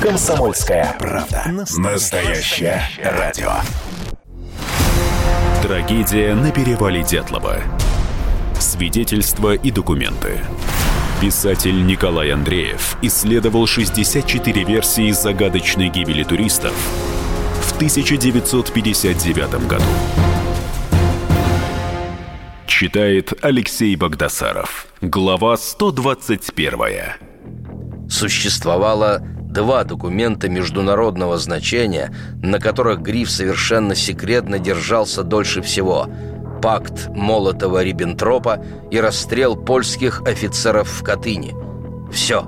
Комсомольская правда. Настоящее радио. Трагедия на перевале Дятлова. Свидетельства и документы. Писатель Николай Андреев исследовал 64 версии загадочной гибели туристов в 1959 году. Читает Алексей Богдасаров. Глава 121. Существовало два документа международного значения, на которых Гриф совершенно секретно держался дольше всего – пакт Молотова-Риббентропа и расстрел польских офицеров в Катыни. Все.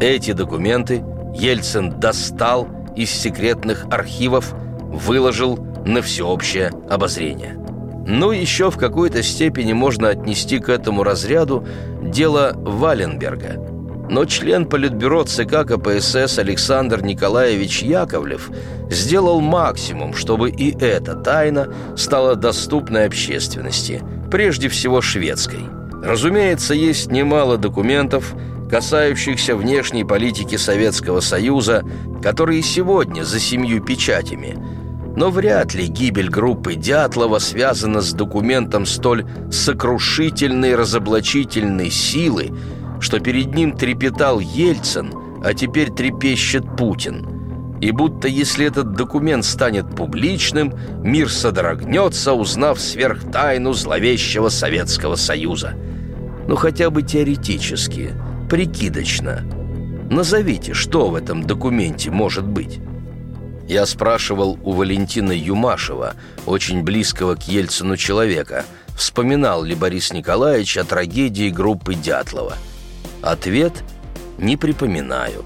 Эти документы Ельцин достал из секретных архивов, выложил на всеобщее обозрение. Ну, еще в какой-то степени можно отнести к этому разряду дело Валенберга – но член Политбюро ЦК КПСС Александр Николаевич Яковлев сделал максимум, чтобы и эта тайна стала доступной общественности, прежде всего шведской. Разумеется, есть немало документов, касающихся внешней политики Советского Союза, которые сегодня за семью печатями. Но вряд ли гибель группы Дятлова связана с документом столь сокрушительной разоблачительной силы, что перед ним трепетал Ельцин, а теперь трепещет Путин. И будто если этот документ станет публичным, мир содрогнется, узнав сверхтайну зловещего Советского Союза. Ну хотя бы теоретически, прикидочно. Назовите, что в этом документе может быть. Я спрашивал у Валентина Юмашева, очень близкого к Ельцину человека, вспоминал ли Борис Николаевич о трагедии группы Дятлова – Ответ не припоминаю.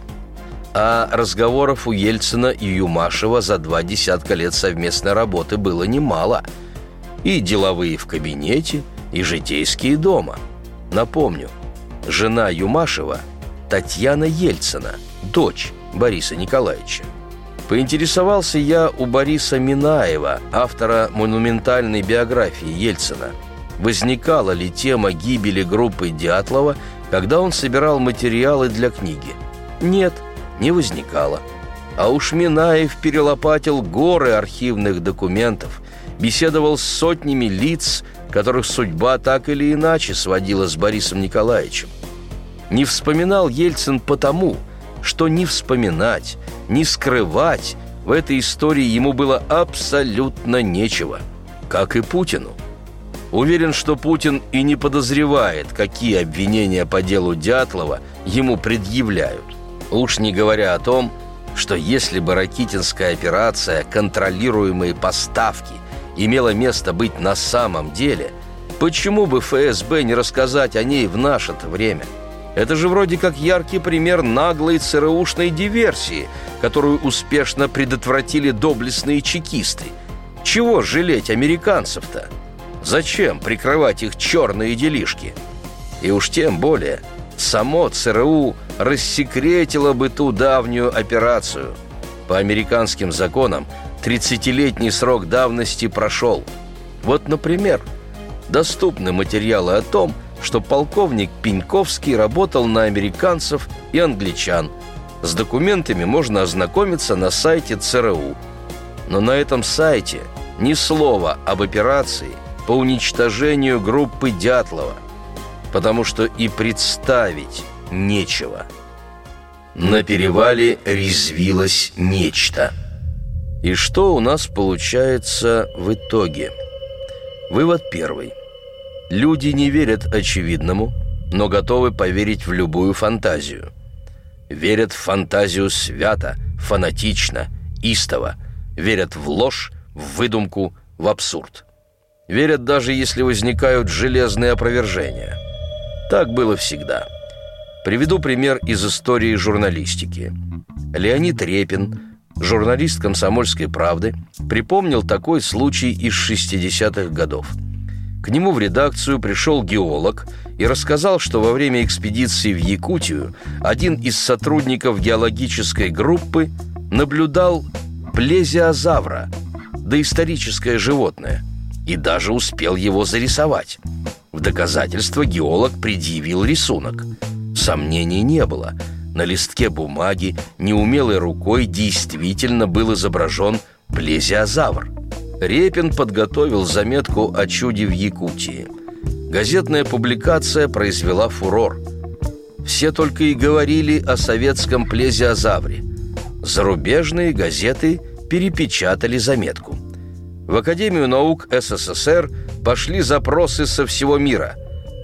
А разговоров у Ельцина и Юмашева за два десятка лет совместной работы было немало. И деловые в кабинете, и житейские дома. Напомню, жена Юмашева – Татьяна Ельцина, дочь Бориса Николаевича. Поинтересовался я у Бориса Минаева, автора монументальной биографии Ельцина, возникала ли тема гибели группы Дятлова – когда он собирал материалы для книги. Нет, не возникало. А уж Минаев перелопатил горы архивных документов, беседовал с сотнями лиц, которых судьба так или иначе сводила с Борисом Николаевичем. Не вспоминал Ельцин потому, что не вспоминать, не скрывать в этой истории ему было абсолютно нечего, как и Путину. Уверен, что Путин и не подозревает, какие обвинения по делу Дятлова ему предъявляют. Уж не говоря о том, что если бы ракитинская операция «Контролируемые поставки» имела место быть на самом деле, почему бы ФСБ не рассказать о ней в наше-то время? Это же вроде как яркий пример наглой ЦРУшной диверсии, которую успешно предотвратили доблестные чекисты. Чего жалеть американцев-то? Зачем прикрывать их черные делишки? И уж тем более, само ЦРУ рассекретило бы ту давнюю операцию. По американским законам 30-летний срок давности прошел. Вот, например, доступны материалы о том, что полковник Пеньковский работал на американцев и англичан. С документами можно ознакомиться на сайте ЦРУ. Но на этом сайте ни слова об операции – по уничтожению группы Дятлова, потому что и представить нечего. На перевале резвилось нечто. И что у нас получается в итоге? Вывод первый. Люди не верят очевидному, но готовы поверить в любую фантазию. Верят в фантазию свято, фанатично, истово. Верят в ложь, в выдумку, в абсурд. Верят даже, если возникают железные опровержения. Так было всегда. Приведу пример из истории журналистики. Леонид Репин, журналист «Комсомольской правды», припомнил такой случай из 60-х годов. К нему в редакцию пришел геолог и рассказал, что во время экспедиции в Якутию один из сотрудников геологической группы наблюдал плезиозавра, доисторическое животное – и даже успел его зарисовать. В доказательство геолог предъявил рисунок. Сомнений не было. На листке бумаги неумелой рукой действительно был изображен плезиозавр. Репин подготовил заметку о чуде в Якутии. Газетная публикация произвела фурор. Все только и говорили о советском плезиозавре. Зарубежные газеты перепечатали заметку. В Академию наук СССР пошли запросы со всего мира.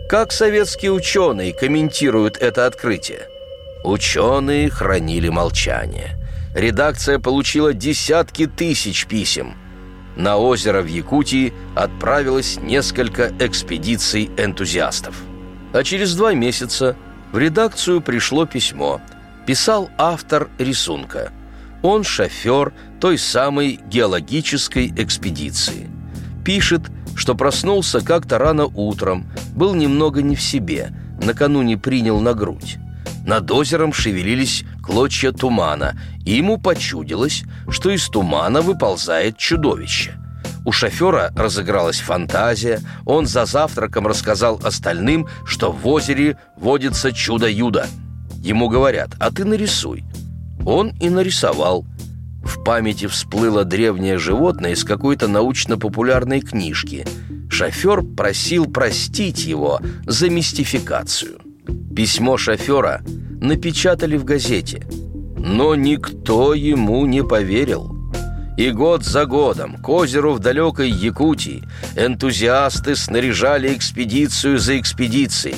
Как советские ученые комментируют это открытие? Ученые хранили молчание. Редакция получила десятки тысяч писем. На озеро в Якутии отправилось несколько экспедиций энтузиастов. А через два месяца в редакцию пришло письмо. Писал автор рисунка. Он шофер той самой геологической экспедиции. Пишет, что проснулся как-то рано утром, был немного не в себе, накануне принял на грудь. Над озером шевелились клочья тумана, и ему почудилось, что из тумана выползает чудовище. У шофера разыгралась фантазия, он за завтраком рассказал остальным, что в озере водится чудо-юдо. Ему говорят, а ты нарисуй. Он и нарисовал. В памяти всплыло древнее животное из какой-то научно-популярной книжки. Шофер просил простить его за мистификацию. Письмо шофера напечатали в газете, но никто ему не поверил. И год за годом к озеру в далекой Якутии энтузиасты снаряжали экспедицию за экспедицией,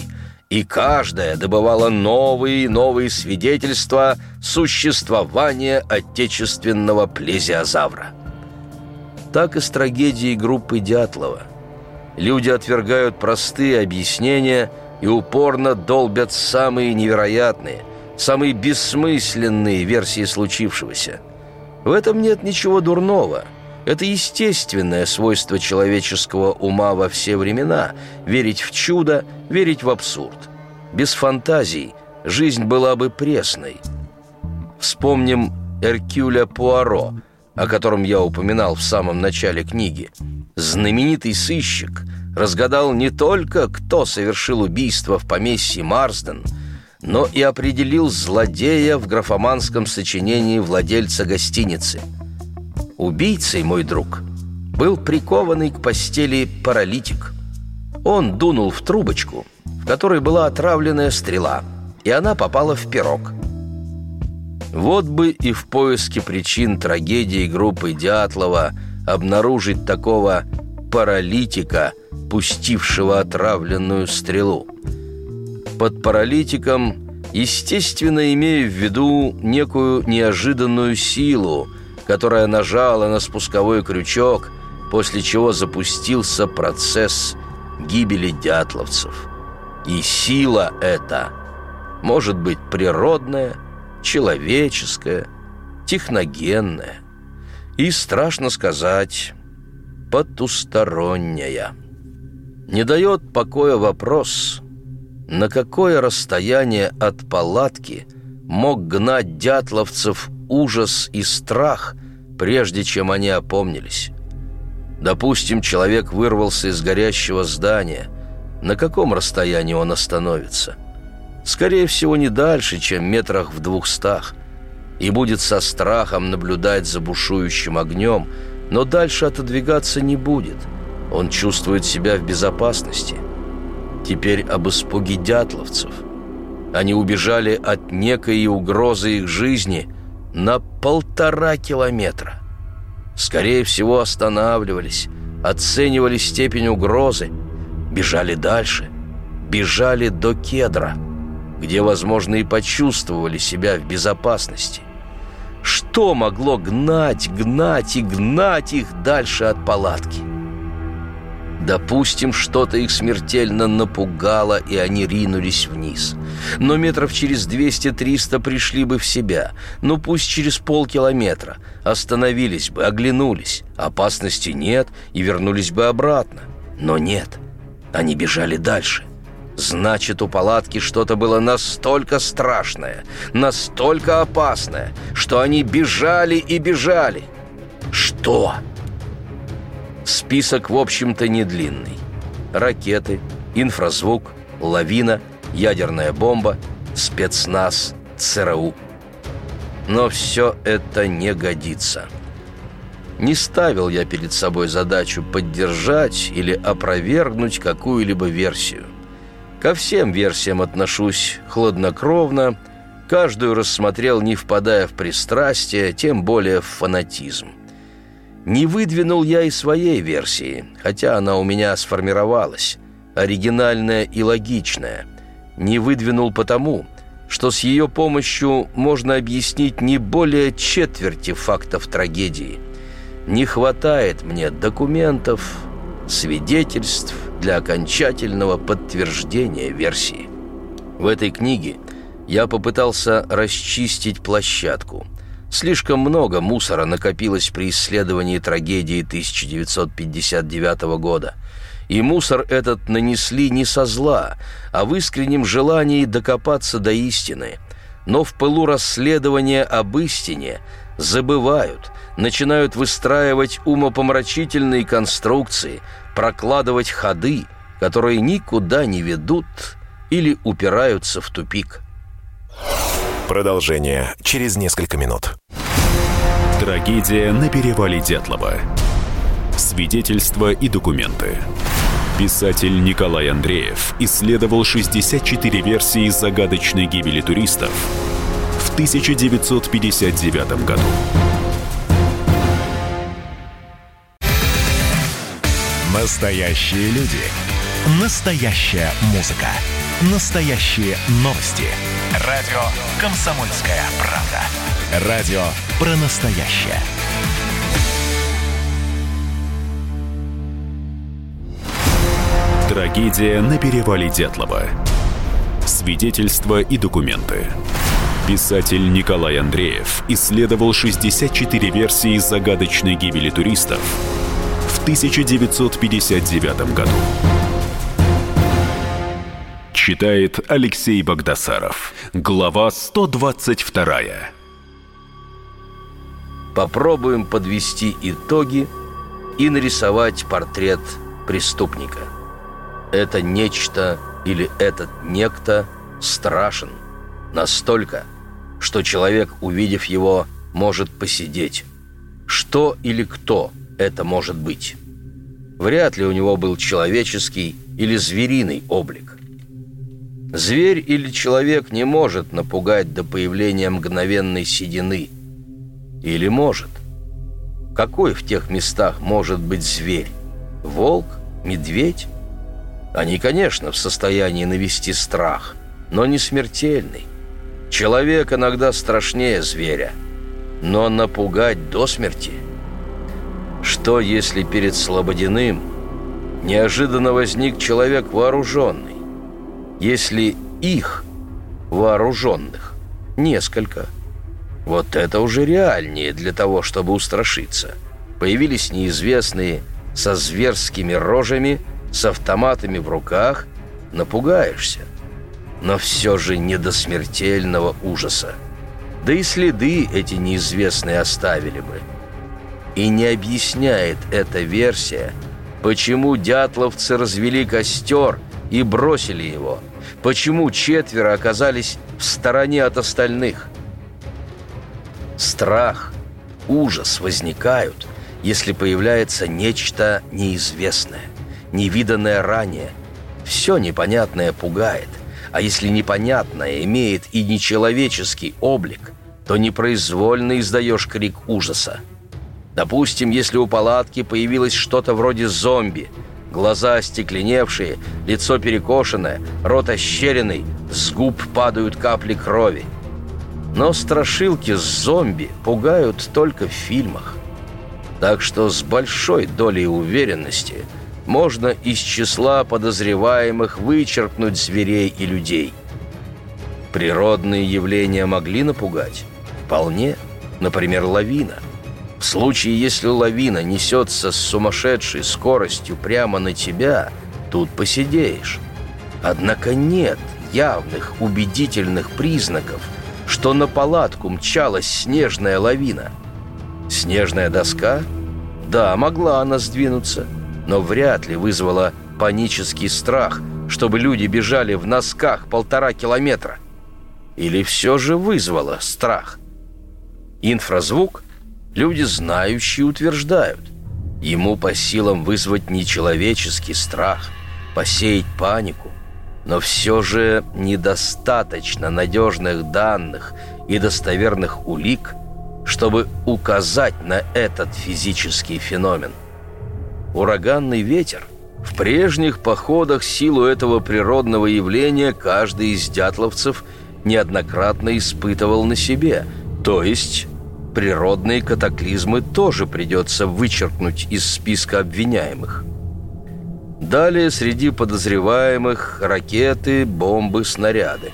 и каждая добывала новые и новые свидетельства существования отечественного плезиозавра. Так и с трагедией группы Дятлова. Люди отвергают простые объяснения – и упорно долбят самые невероятные, самые бессмысленные версии случившегося. В этом нет ничего дурного. Это естественное свойство человеческого ума во все времена – верить в чудо, верить в абсурд. Без фантазий жизнь была бы пресной. Вспомним Эркюля Пуаро, о котором я упоминал в самом начале книги. Знаменитый сыщик – разгадал не только, кто совершил убийство в поместье Марсден, но и определил злодея в графоманском сочинении владельца гостиницы. Убийцей, мой друг, был прикованный к постели паралитик. Он дунул в трубочку, в которой была отравленная стрела, и она попала в пирог. Вот бы и в поиске причин трагедии группы Дятлова обнаружить такого паралитика – пустившего отравленную стрелу. Под паралитиком, естественно, имея в виду некую неожиданную силу, которая нажала на спусковой крючок, после чего запустился процесс гибели дятловцев. И сила эта может быть природная, человеческая, техногенная и, страшно сказать, потусторонняя. Не дает покоя вопрос, на какое расстояние от палатки мог гнать дятловцев ужас и страх, прежде чем они опомнились. Допустим, человек вырвался из горящего здания. На каком расстоянии он остановится? Скорее всего, не дальше, чем метрах в двухстах. И будет со страхом наблюдать за бушующим огнем, но дальше отодвигаться не будет – он чувствует себя в безопасности. Теперь об испуге дятловцев. Они убежали от некой угрозы их жизни на полтора километра. Скорее всего, останавливались, оценивали степень угрозы, бежали дальше, бежали до кедра, где, возможно, и почувствовали себя в безопасности. Что могло гнать, гнать и гнать их дальше от палатки? Допустим, что-то их смертельно напугало, и они ринулись вниз. Но метров через 200-300 пришли бы в себя. Ну, пусть через полкилометра. Остановились бы, оглянулись. Опасности нет, и вернулись бы обратно. Но нет. Они бежали дальше. Значит, у палатки что-то было настолько страшное, настолько опасное, что они бежали и бежали. Что? Что? Список, в общем-то, не длинный. Ракеты, инфразвук, лавина, ядерная бомба, спецназ, ЦРУ. Но все это не годится. Не ставил я перед собой задачу поддержать или опровергнуть какую-либо версию. Ко всем версиям отношусь хладнокровно, каждую рассмотрел, не впадая в пристрастие, тем более в фанатизм. Не выдвинул я и своей версии, хотя она у меня сформировалась, оригинальная и логичная. Не выдвинул потому, что с ее помощью можно объяснить не более четверти фактов трагедии. Не хватает мне документов, свидетельств для окончательного подтверждения версии. В этой книге я попытался расчистить площадку. Слишком много мусора накопилось при исследовании трагедии 1959 года – и мусор этот нанесли не со зла, а в искреннем желании докопаться до истины. Но в пылу расследования об истине забывают, начинают выстраивать умопомрачительные конструкции, прокладывать ходы, которые никуда не ведут или упираются в тупик. Продолжение через несколько минут. Трагедия на перевале Дятлова. Свидетельства и документы. Писатель Николай Андреев исследовал 64 версии загадочной гибели туристов в 1959 году. Настоящие люди. Настоящая музыка. Настоящие новости. Радио «Комсомольская правда». Радио про настоящее. Трагедия на перевале Дятлова. Свидетельства и документы. Писатель Николай Андреев исследовал 64 версии загадочной гибели туристов в 1959 году. Читает Алексей Богдасаров. Глава 122. Попробуем подвести итоги и нарисовать портрет преступника – это нечто или этот некто страшен настолько, что человек, увидев его, может посидеть. Что или кто это может быть? Вряд ли у него был человеческий или звериный облик. Зверь или человек не может напугать до появления мгновенной седины. Или может. Какой в тех местах может быть зверь? Волк? Медведь? Они, конечно, в состоянии навести страх, но не смертельный. Человек иногда страшнее зверя, но напугать до смерти. Что, если перед Слободиным неожиданно возник человек вооруженный? Если их, вооруженных, несколько? Вот это уже реальнее для того, чтобы устрашиться. Появились неизвестные со зверскими рожами – с автоматами в руках, напугаешься. Но все же не до смертельного ужаса. Да и следы эти неизвестные оставили бы. И не объясняет эта версия, почему дятловцы развели костер и бросили его, почему четверо оказались в стороне от остальных. Страх, ужас возникают, если появляется нечто неизвестное невиданное ранее. Все непонятное пугает, а если непонятное имеет и нечеловеческий облик, то непроизвольно издаешь крик ужаса. Допустим, если у палатки появилось что-то вроде зомби, глаза остекленевшие, лицо перекошенное, рот ощеренный, с губ падают капли крови. Но страшилки с зомби пугают только в фильмах. Так что с большой долей уверенности – можно из числа подозреваемых вычеркнуть зверей и людей. Природные явления могли напугать? Вполне. Например, лавина. В случае, если лавина несется с сумасшедшей скоростью прямо на тебя, тут посидеешь. Однако нет явных убедительных признаков, что на палатку мчалась снежная лавина. Снежная доска? Да, могла она сдвинуться – но вряд ли вызвала панический страх, чтобы люди бежали в носках полтора километра. или все же вызвало страх? Инфразвук люди знающие утверждают. Ему по силам вызвать нечеловеческий страх, посеять панику, но все же недостаточно надежных данных и достоверных улик, чтобы указать на этот физический феномен. Ураганный ветер – в прежних походах силу этого природного явления каждый из дятловцев неоднократно испытывал на себе, то есть природные катаклизмы тоже придется вычеркнуть из списка обвиняемых. Далее среди подозреваемых ракеты, бомбы, снаряды.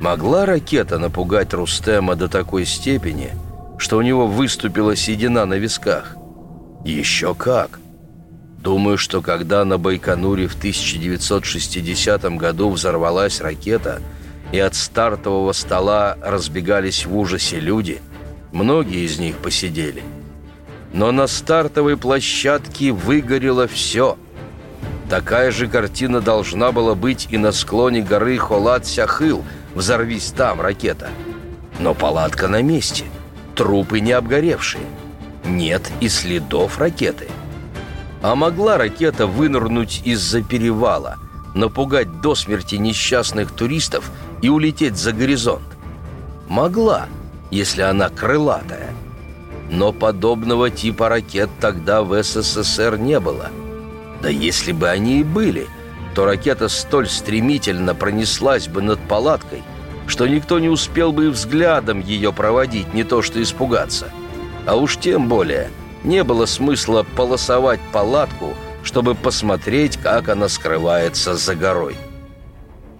Могла ракета напугать Рустема до такой степени, что у него выступила седина на висках? Еще как! Думаю, что когда на Байконуре в 1960 году взорвалась ракета, и от стартового стола разбегались в ужасе люди, многие из них посидели. Но на стартовой площадке выгорело все. Такая же картина должна была быть и на склоне горы Холат-Сяхыл, взорвись там ракета. Но палатка на месте, трупы не обгоревшие. Нет и следов ракеты – а могла ракета вынырнуть из-за перевала, напугать до смерти несчастных туристов и улететь за горизонт? Могла, если она крылатая. Но подобного типа ракет тогда в СССР не было. Да если бы они и были, то ракета столь стремительно пронеслась бы над палаткой, что никто не успел бы и взглядом ее проводить, не то что испугаться. А уж тем более – не было смысла полосовать палатку, чтобы посмотреть, как она скрывается за горой.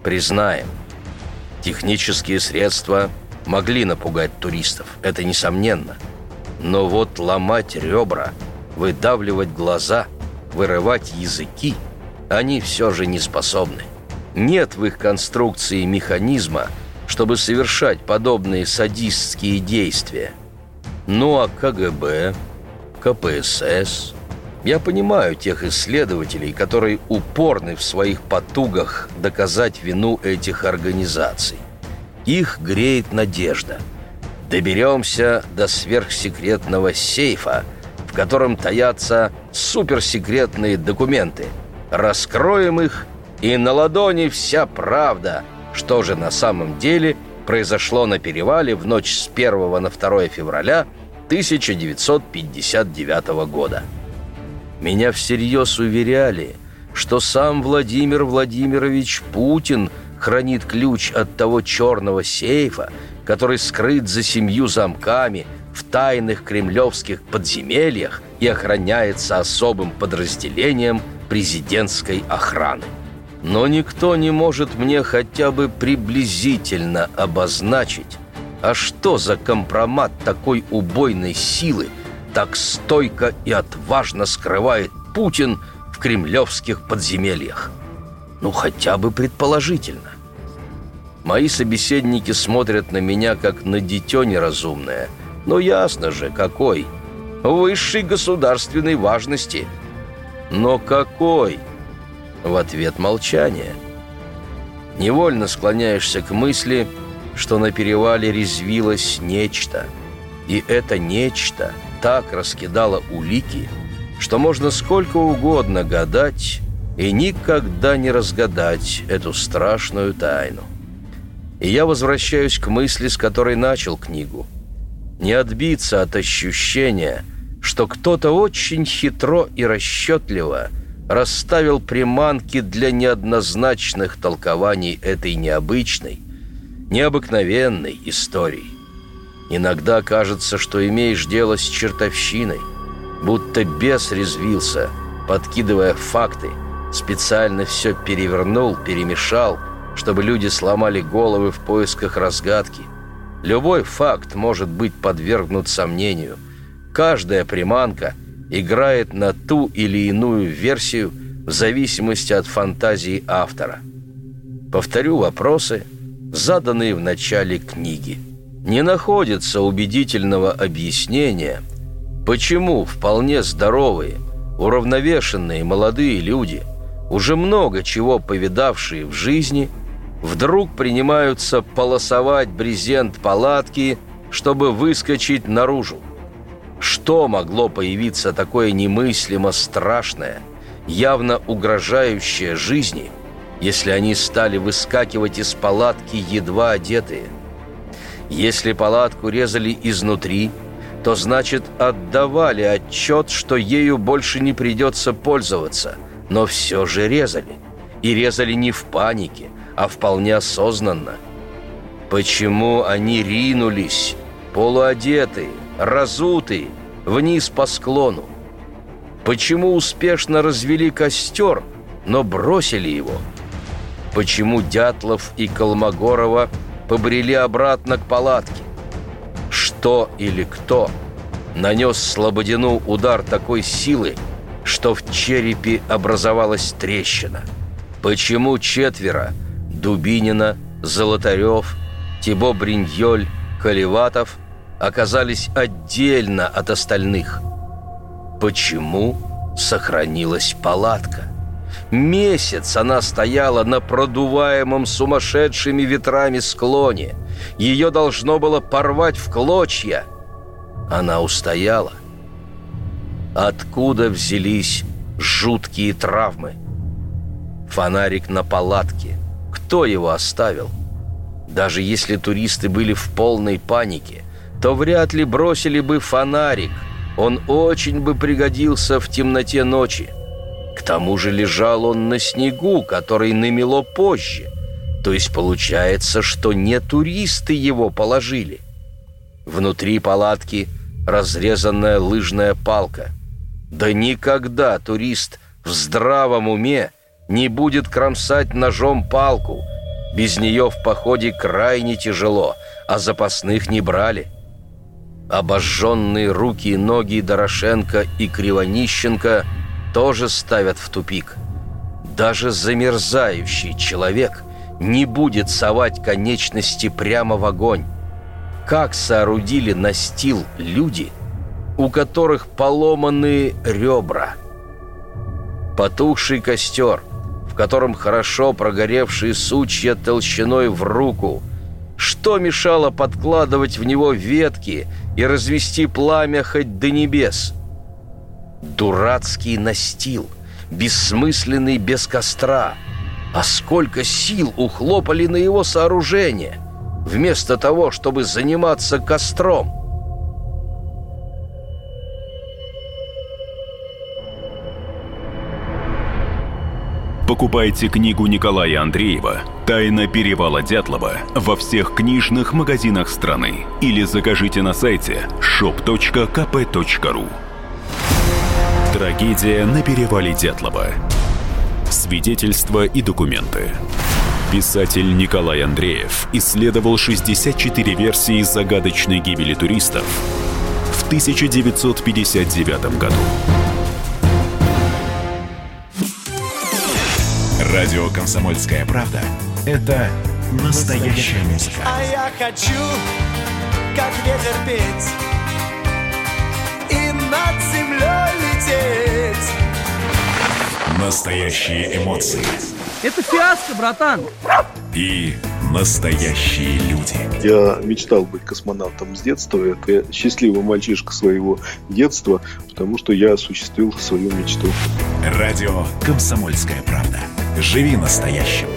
Признаем, технические средства могли напугать туристов, это несомненно. Но вот ломать ребра, выдавливать глаза, вырывать языки, они все же не способны. Нет в их конструкции механизма, чтобы совершать подобные садистские действия. Ну а КГБ, КПСС. Я понимаю тех исследователей, которые упорны в своих потугах доказать вину этих организаций. Их греет надежда. Доберемся до сверхсекретного сейфа, в котором таятся суперсекретные документы. Раскроем их, и на ладони вся правда, что же на самом деле произошло на перевале в ночь с 1 на 2 февраля – 1959 года. Меня всерьез уверяли, что сам Владимир Владимирович Путин хранит ключ от того черного сейфа, который скрыт за семью замками в тайных кремлевских подземельях и охраняется особым подразделением президентской охраны. Но никто не может мне хотя бы приблизительно обозначить, а что за компромат такой убойной силы так стойко и отважно скрывает Путин в кремлевских подземельях? Ну, хотя бы предположительно. Мои собеседники смотрят на меня, как на дитё неразумное. Но ясно же, какой. Высшей государственной важности. Но какой? В ответ молчание. Невольно склоняешься к мысли – что на перевале резвилось нечто. И это нечто так раскидало улики, что можно сколько угодно гадать и никогда не разгадать эту страшную тайну. И я возвращаюсь к мысли, с которой начал книгу. Не отбиться от ощущения, что кто-то очень хитро и расчетливо расставил приманки для неоднозначных толкований этой необычной – необыкновенной историей. Иногда кажется, что имеешь дело с чертовщиной, будто бес резвился, подкидывая факты, специально все перевернул, перемешал, чтобы люди сломали головы в поисках разгадки. Любой факт может быть подвергнут сомнению. Каждая приманка играет на ту или иную версию в зависимости от фантазии автора. Повторю вопросы – заданные в начале книги. Не находится убедительного объяснения, почему вполне здоровые, уравновешенные молодые люди, уже много чего повидавшие в жизни, вдруг принимаются полосовать брезент палатки, чтобы выскочить наружу. Что могло появиться такое немыслимо страшное, явно угрожающее жизни, если они стали выскакивать из палатки едва одетые? Если палатку резали изнутри, то значит отдавали отчет, что ею больше не придется пользоваться, но все же резали. И резали не в панике, а вполне осознанно. Почему они ринулись, полуодетые, разутые, вниз по склону? Почему успешно развели костер, но бросили его? Почему Дятлов и Колмогорова побрели обратно к палатке? Что или кто нанес Слободину удар такой силы, что в черепе образовалась трещина? Почему четверо – Дубинина, Золотарев, Тибо Бриньоль, Колеватов оказались отдельно от остальных. Почему сохранилась палатка? Месяц она стояла на продуваемом сумасшедшими ветрами склоне. Ее должно было порвать в клочья. Она устояла. Откуда взялись жуткие травмы? Фонарик на палатке, кто его оставил? Даже если туристы были в полной панике, то вряд ли бросили бы фонарик. Он очень бы пригодился в темноте ночи. К тому же лежал он на снегу, который намело позже. То есть получается, что не туристы его положили. Внутри палатки разрезанная лыжная палка. Да никогда турист в здравом уме не будет кромсать ножом палку. Без нее в походе крайне тяжело, а запасных не брали. Обожженные руки и ноги Дорошенко и Кривонищенко тоже ставят в тупик. Даже замерзающий человек не будет совать конечности прямо в огонь. Как соорудили настил люди, у которых поломаны ребра? Потухший костер – в котором хорошо прогоревшие сучья толщиной в руку. Что мешало подкладывать в него ветки и развести пламя хоть до небес? Дурацкий настил, бессмысленный без костра. А сколько сил ухлопали на его сооружение, вместо того, чтобы заниматься костром – Покупайте книгу Николая Андреева «Тайна перевала Дятлова» во всех книжных магазинах страны или закажите на сайте shop.kp.ru Трагедия на перевале Дятлова. Свидетельства и документы. Писатель Николай Андреев исследовал 64 версии загадочной гибели туристов в 1959 году. Радио «Комсомольская правда» — это настоящая музыка. А я хочу, как ветер петь И над землей лететь Настоящие эмоции. Это фиаско, братан. И настоящие люди. Я мечтал быть космонавтом с детства. Это счастливый мальчишка своего детства, потому что я осуществил свою мечту. Радио «Комсомольская правда». Живи настоящим.